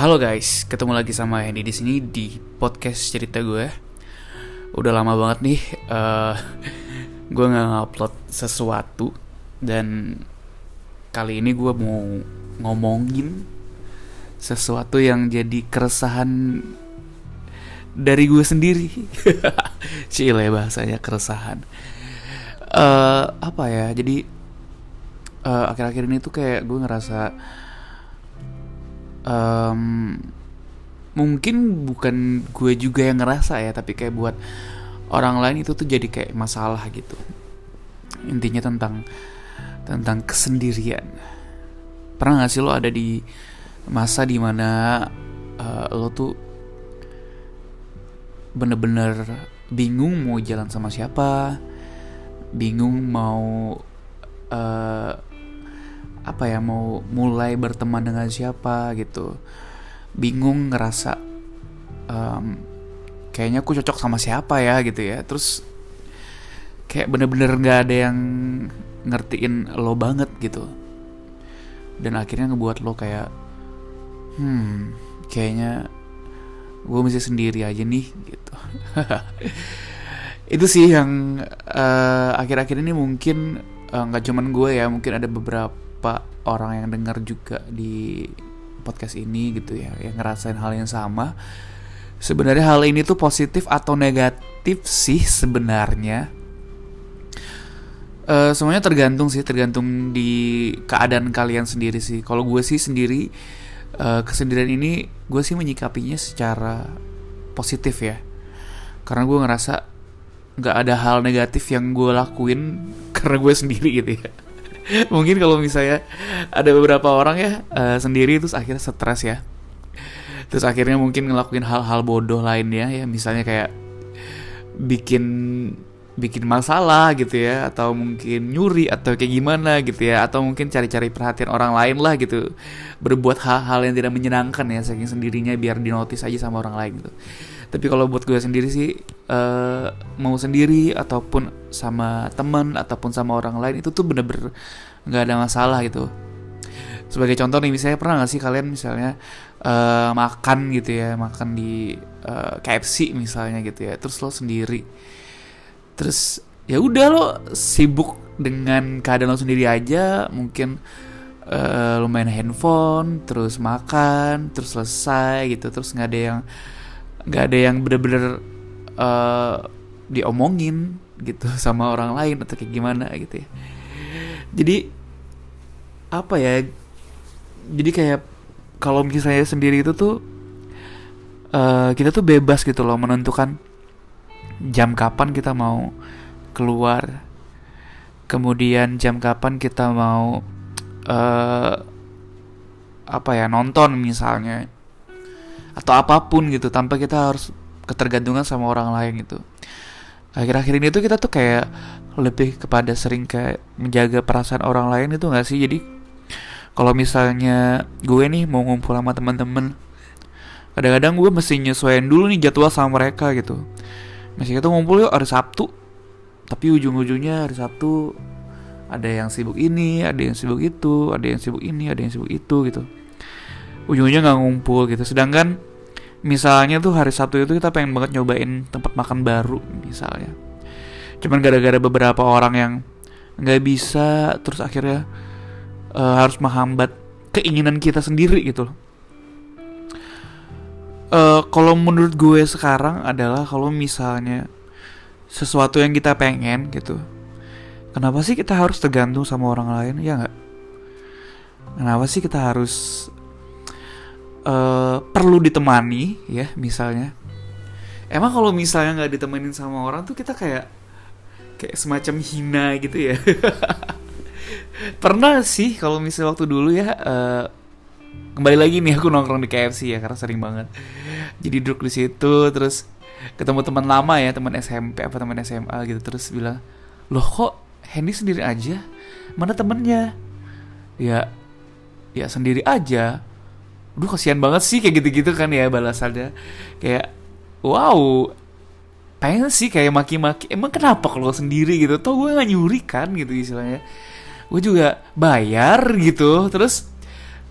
Halo guys, ketemu lagi sama Hendy di sini di podcast cerita gue. Udah lama banget nih, uh, gue nggak ngupload sesuatu dan kali ini gue mau ngomongin sesuatu yang jadi keresahan dari gue sendiri. Cile bahasanya keresahan. Uh, apa ya? Jadi uh, akhir-akhir ini tuh kayak gue ngerasa um, mungkin bukan gue juga yang ngerasa ya tapi kayak buat orang lain itu tuh jadi kayak masalah gitu. Intinya tentang tentang kesendirian. Pernah gak sih lo ada di masa di mana uh, lo tuh bener-bener bingung mau jalan sama siapa bingung mau uh, apa ya mau mulai berteman dengan siapa gitu. Bingung ngerasa um, kayaknya aku cocok sama siapa ya gitu ya. Terus kayak bener-bener nggak ada yang ngertiin lo banget gitu. Dan akhirnya ngebuat lo kayak hmm kayaknya gue mesti sendiri aja nih gitu. Itu sih yang uh, akhir-akhir ini mungkin eh, nggak uh, cuman gue ya mungkin ada beberapa beberapa orang yang dengar juga di podcast ini gitu ya yang ngerasain hal yang sama. Sebenarnya hal ini tuh positif atau negatif sih sebenarnya? Uh, semuanya tergantung sih tergantung di keadaan kalian sendiri sih. Kalau gue sih sendiri uh, kesendirian ini gue sih menyikapinya secara positif ya. Karena gue ngerasa nggak ada hal negatif yang gue lakuin karena gue sendiri gitu ya mungkin kalau misalnya ada beberapa orang ya uh, sendiri terus akhirnya stres ya. Terus akhirnya mungkin ngelakuin hal-hal bodoh lainnya ya misalnya kayak bikin bikin masalah gitu ya atau mungkin nyuri atau kayak gimana gitu ya atau mungkin cari-cari perhatian orang lain lah gitu berbuat hal-hal yang tidak menyenangkan ya saking sendirinya biar dinotis aja sama orang lain gitu. Tapi kalau buat gue sendiri sih uh, mau sendiri ataupun sama teman ataupun sama orang lain itu tuh bener-bener nggak ada masalah gitu. Sebagai contoh nih misalnya pernah gak sih kalian misalnya uh, makan gitu ya makan di uh, eh, KFC misalnya gitu ya terus lo sendiri. Terus ya udah lo sibuk dengan keadaan lo sendiri aja mungkin uh, lo main handphone terus makan terus selesai gitu terus nggak ada yang nggak ada yang bener-bener uh, diomongin gitu sama orang lain atau kayak gimana gitu ya. Jadi apa ya jadi kayak kalau misalnya sendiri itu tuh uh, kita tuh bebas gitu loh menentukan jam kapan kita mau keluar. Kemudian jam kapan kita mau uh, apa ya nonton misalnya. Atau apa pun gitu tanpa kita harus ketergantungan sama orang lain gitu akhir-akhir ini tuh kita tuh kayak lebih kepada sering kayak menjaga perasaan orang lain itu gak sih? Jadi kalau misalnya gue nih mau ngumpul sama teman-teman kadang-kadang gue mesti nyesuaiin dulu nih jadwal sama mereka gitu. Masih kita ngumpul yuk hari Sabtu tapi ujung-ujungnya hari Sabtu ada yang sibuk ini ada yang sibuk itu ada yang sibuk ini ada yang sibuk itu gitu. Ujung-ujungnya nggak ngumpul gitu. Sedangkan misalnya tuh hari Sabtu itu kita pengen banget nyobain tempat makan baru misalnya. Cuman gara-gara beberapa orang yang nggak bisa terus akhirnya uh, harus menghambat keinginan kita sendiri gitu uh, kalau menurut gue sekarang adalah kalau misalnya sesuatu yang kita pengen gitu kenapa sih kita harus tergantung sama orang lain ya nggak? Kenapa sih kita harus uh, perlu ditemani ya misalnya. Emang kalau misalnya nggak ditemenin sama orang tuh kita kayak kayak semacam hina gitu ya. Pernah sih kalau misalnya waktu dulu ya uh, kembali lagi nih aku nongkrong di KFC ya karena sering banget. Jadi duduk di situ terus ketemu teman lama ya teman SMP apa teman SMA gitu terus bilang loh kok Hendy sendiri aja? Mana temennya? Ya ya sendiri aja Duh kasihan banget sih kayak gitu-gitu kan ya balasannya. Kayak wow Pengen sih kayak maki-maki. Emang kenapa kalau sendiri gitu? Tau gue gak nyuri kan gitu istilahnya. Gue juga bayar gitu Terus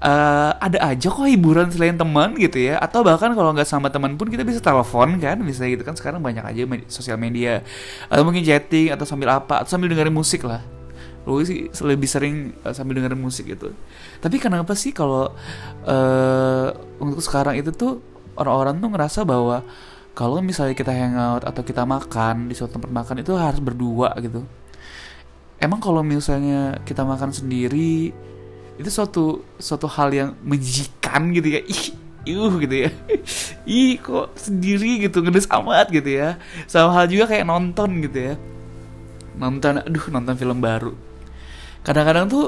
uh, ada aja kok hiburan selain teman gitu ya. Atau bahkan kalau nggak sama teman pun kita bisa telepon kan bisa gitu kan. Sekarang banyak aja med sosial media. Atau mungkin chatting atau sambil apa atau sambil dengerin musik lah lu sih lebih sering uh, sambil dengerin musik gitu. Tapi kenapa sih kalau uh, untuk sekarang itu tuh orang-orang tuh ngerasa bahwa kalau misalnya kita hangout atau kita makan di suatu tempat makan itu harus berdua gitu. Emang kalau misalnya kita makan sendiri itu suatu suatu hal yang menjijikan gitu ya. Ih iuh gitu ya. Ih kok sendiri gitu ngedes amat gitu ya. Sama hal juga kayak nonton gitu ya. Nonton aduh nonton film baru kadang-kadang tuh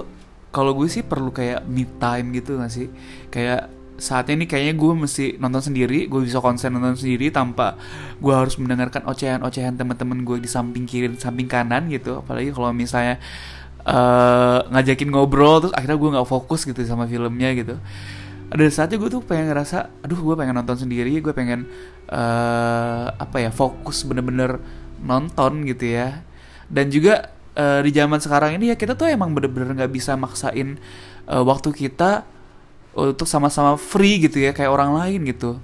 kalau gue sih perlu kayak me time gitu gak sih? Kayak saatnya ini kayaknya gue mesti nonton sendiri gue bisa konsen nonton sendiri tanpa gue harus mendengarkan ocehan-ocehan teman-teman gue di samping kiri samping kanan gitu. Apalagi kalau misalnya uh, ngajakin ngobrol terus akhirnya gue nggak fokus gitu sama filmnya gitu. Ada saatnya gue tuh pengen ngerasa aduh gue pengen nonton sendiri gue pengen uh, apa ya fokus bener-bener nonton gitu ya. Dan juga uh, di zaman sekarang ini ya kita tuh emang bener-bener nggak bisa maksain uh, waktu kita untuk sama-sama free gitu ya kayak orang lain gitu.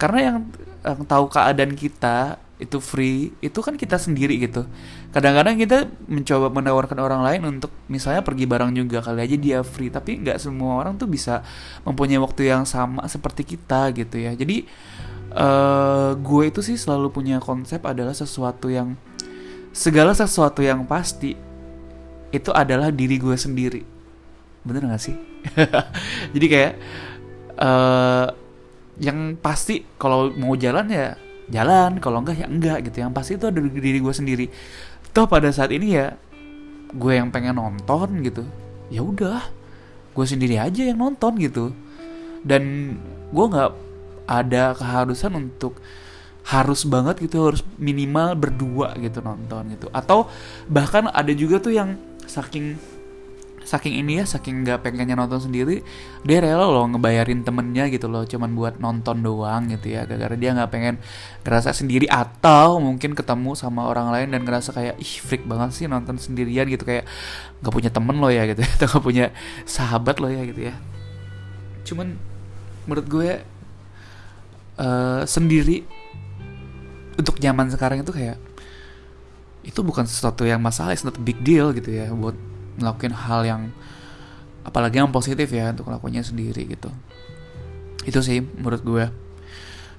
Karena yang, yang tahu keadaan kita itu free itu kan kita sendiri gitu. Kadang-kadang kita mencoba menawarkan orang lain untuk misalnya pergi bareng juga kali aja dia free tapi nggak semua orang tuh bisa mempunyai waktu yang sama seperti kita gitu ya. Jadi uh, gue itu sih selalu punya konsep adalah sesuatu yang segala sesuatu yang pasti itu adalah diri gue sendiri. Bener gak sih? Jadi kayak uh, yang pasti kalau mau jalan ya jalan kalau enggak ya enggak gitu. Yang pasti itu ada di diri gue sendiri. Toh pada saat ini ya gue yang pengen nonton gitu ya udah gue sendiri aja yang nonton gitu. Dan gue nggak ada keharusan untuk harus banget gitu harus minimal berdua gitu nonton gitu. Atau bahkan ada juga tuh yang saking saking ini ya saking nggak pengennya nonton sendiri dia rela loh ngebayarin temennya gitu loh cuman buat nonton doang gitu ya gara-gara dia nggak pengen ngerasa sendiri atau mungkin ketemu sama orang lain dan ngerasa kayak ih freak banget sih nonton sendirian gitu kayak nggak punya temen lo ya gitu atau nggak punya sahabat lo ya gitu ya. Cuman menurut gue uh, sendiri untuk zaman sekarang itu kayak itu bukan sesuatu yang masalah, it's not big deal gitu ya buat ngelakuin hal yang apalagi yang positif ya untuk ngelakuinnya sendiri gitu. Itu sih menurut gue.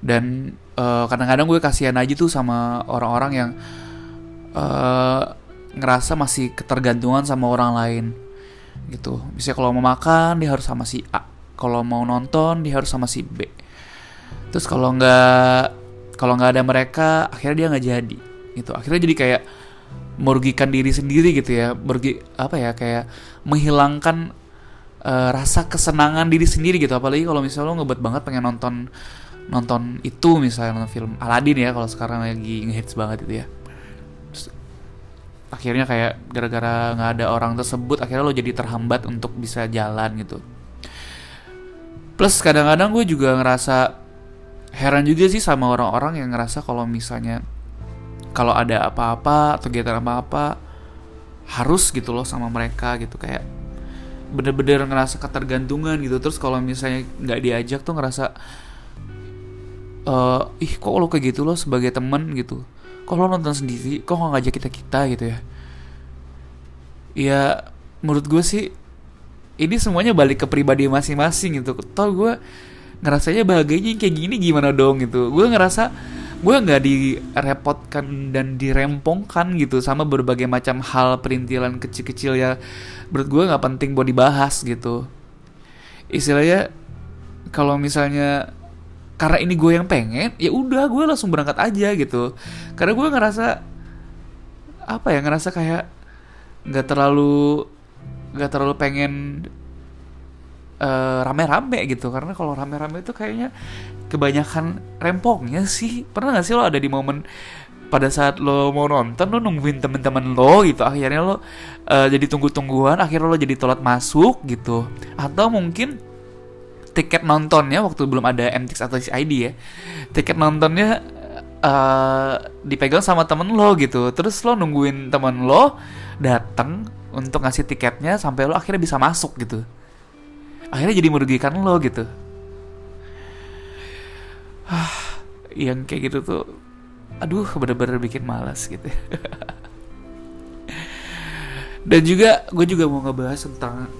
Dan uh, kadang-kadang gue kasihan aja tuh sama orang-orang yang uh, ngerasa masih ketergantungan sama orang lain gitu. Misalnya kalau mau makan dia harus sama si A. Kalau mau nonton dia harus sama si B. Terus kalau nggak kalau nggak ada mereka akhirnya dia nggak jadi gitu. Akhirnya jadi kayak merugikan diri sendiri gitu ya merugi apa ya kayak menghilangkan uh, rasa kesenangan diri sendiri gitu. Apalagi kalau misalnya lo ngebet banget pengen nonton nonton itu misalnya nonton film Aladdin ya kalau sekarang lagi ngehits banget itu ya. Akhirnya kayak gara-gara nggak ada orang tersebut akhirnya lo jadi terhambat untuk bisa jalan gitu. Plus kadang-kadang gue juga ngerasa heran juga sih sama orang-orang yang ngerasa kalau misalnya kalau ada apa-apa atau kegiatan apa-apa harus gitu loh sama mereka gitu. Kayak bener-bener ngerasa ketergantungan gitu. Terus kalau misalnya nggak diajak tuh ngerasa uh, ih kok lo kayak gitu loh sebagai temen gitu? Kok lo nonton sendiri? Kok nggak ngajak kita kita? gitu ya. Ya menurut gue sih ini semuanya balik ke pribadi masing-masing gitu. Tau gue ngerasanya bahagianya kayak gini gimana dong gitu. Gue ngerasa gue nggak direpotkan dan dirempongkan gitu sama berbagai macam hal perintilan kecil-kecil ya. Menurut gue nggak penting buat dibahas gitu. Istilahnya kalau misalnya karena ini gue yang pengen ya udah gue langsung berangkat aja gitu. Karena gue ngerasa apa ya ngerasa kayak nggak terlalu nggak terlalu pengen uh, rame-rame gitu. Karena kalau rame-rame itu kayaknya kebanyakan rempongnya sih. Pernah gak sih lo ada di momen pada saat lo mau nonton lo nungguin temen-temen lo gitu akhirnya lo uh, jadi tunggu-tungguan akhirnya lo jadi telat masuk gitu. Atau mungkin tiket nontonnya waktu belum ada MTX atau CID ya tiket nontonnya uh, dipegang sama temen lo gitu. Terus lo nungguin temen lo datang untuk ngasih tiketnya sampai lo akhirnya bisa masuk gitu akhirnya jadi merugikan lo gitu. Ah yang kayak gitu tuh aduh bener-bener bikin malas gitu. Dan juga gue juga mau ngebahas tentang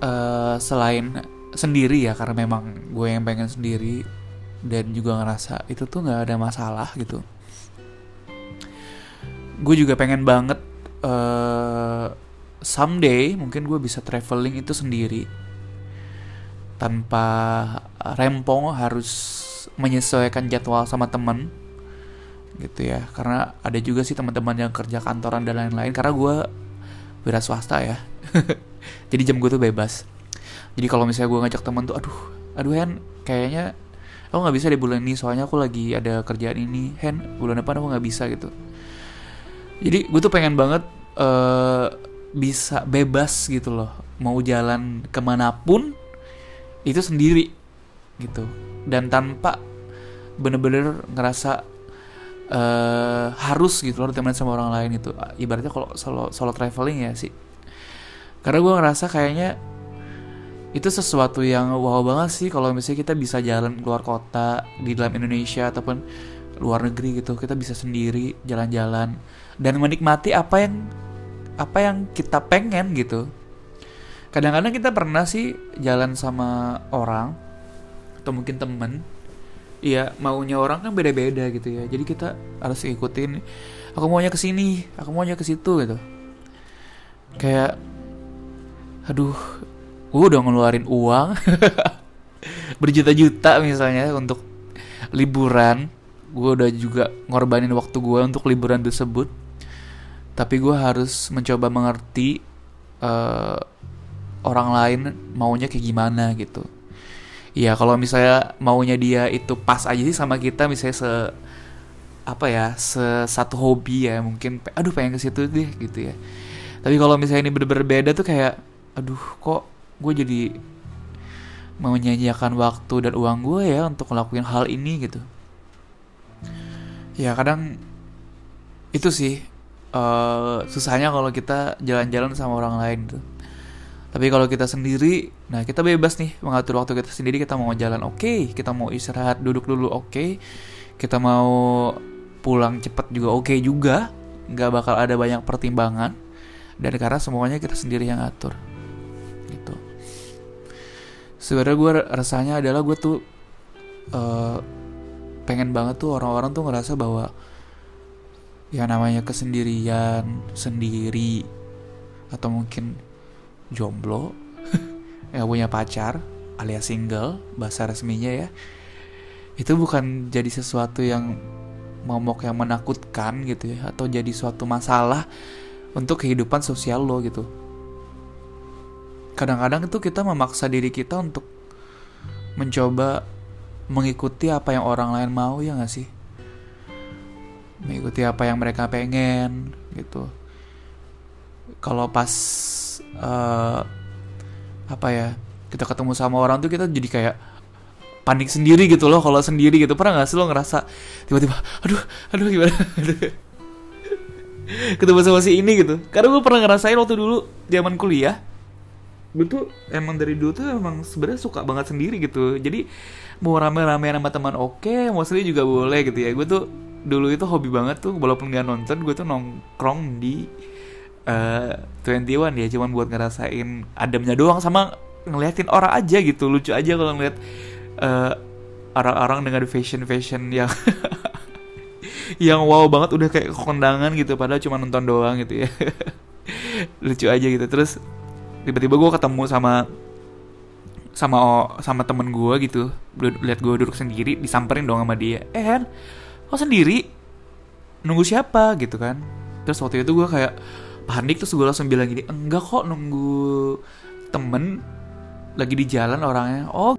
uh, selain sendiri ya karena memang gue yang pengen sendiri dan juga ngerasa itu tuh nggak ada masalah gitu. Gue juga pengen banget uh, someday mungkin gue bisa traveling itu sendiri tanpa rempong harus menyesuaikan jadwal sama temen gitu ya. Karena ada juga sih teman-teman yang kerja kantoran dan lain-lain. Karena gue wira swasta ya. Jadi jam gue tuh bebas. Jadi kalau misalnya gue ngajak temen tuh aduh aduh Hen kayaknya aku nggak bisa di bulan ini soalnya aku lagi ada kerjaan ini. Hen bulan depan aku nggak bisa gitu. Jadi gue tuh pengen banget uh, bisa bebas gitu loh. Mau jalan ke mana pun itu sendiri gitu. Dan tanpa bener-bener ngerasa uh, harus gitu loh temenan sama orang lain itu. Ibaratnya kalau solo solo traveling ya sih. Karena gue ngerasa kayaknya itu sesuatu yang wow banget sih kalau misalnya kita bisa jalan keluar kota di dalam Indonesia ataupun luar negeri gitu kita bisa sendiri jalan-jalan dan menikmati apa yang apa yang kita pengen gitu kadang-kadang kita pernah sih jalan sama orang atau mungkin temen. Iya maunya orang kan beda-beda gitu ya. Jadi kita harus ikutin aku maunya ke sini aku maunya ke situ gitu. Kayak aduh gue udah ngeluarin uang berjuta-juta misalnya untuk liburan. Gue udah juga ngorbanin waktu gue untuk liburan tersebut. Tapi gue harus mencoba mengerti uh, orang lain maunya kayak gimana gitu. Ya kalau misalnya maunya dia itu pas aja sih sama kita misalnya se apa ya se satu hobi ya mungkin aduh pengen ke situ deh gitu ya. Tapi kalau misalnya ini bener-bener beda tuh kayak aduh kok gue jadi menyanyiakan waktu dan uang gue ya untuk ngelakuin hal ini gitu. Ya kadang itu sih uh, susahnya kalau kita jalan-jalan sama orang lain tuh tapi kalau kita sendiri nah kita bebas nih mengatur waktu kita sendiri kita mau jalan oke okay. kita mau istirahat duduk dulu oke okay. kita mau pulang cepet juga oke okay juga nggak bakal ada banyak pertimbangan dan karena semuanya kita sendiri yang atur gitu sebenarnya gue rasanya adalah gue tuh uh, pengen banget tuh orang-orang tuh ngerasa bahwa ya namanya kesendirian sendiri atau mungkin jomblo yang punya pacar alias single bahasa resminya ya. Itu bukan jadi sesuatu yang momok yang menakutkan gitu ya atau jadi suatu masalah untuk kehidupan sosial lo gitu. Kadang-kadang itu kita memaksa diri kita untuk mencoba mengikuti apa yang orang lain mau ya gak sih? Mengikuti apa yang mereka pengen gitu. Kalau pas uh, apa ya kita ketemu sama orang tuh kita jadi kayak panik sendiri gitu loh kalau sendiri gitu. Pernah nggak sih lo ngerasa tiba-tiba aduh aduh gimana? Ketemu sama si ini gitu. Karena gue pernah ngerasain waktu dulu zaman kuliah. Gue tuh emang dari dulu tuh emang sebenarnya suka banget sendiri gitu. Jadi mau rame-rame sama teman oke okay, mau sendiri juga boleh gitu ya. Gue tuh dulu itu hobi banget tuh walaupun nggak nonton gue tuh nongkrong di uh, One ya cuman buat ngerasain ademnya doang sama ngeliatin orang aja gitu lucu aja kalau ngeliat uh, orang-orang dengan fashion fashion yang yang wow banget udah kayak kondangan gitu padahal cuma nonton doang gitu ya. Lucu aja gitu terus tiba-tiba gue ketemu sama sama sama temen gue gitu lihat gue duduk sendiri disamperin dong sama dia. Eh kok sendiri? Nunggu siapa? gitu kan. Terus waktu itu gue kayak panik terus gue langsung bilang gini enggak kok nunggu temen lagi di jalan orangnya. Oh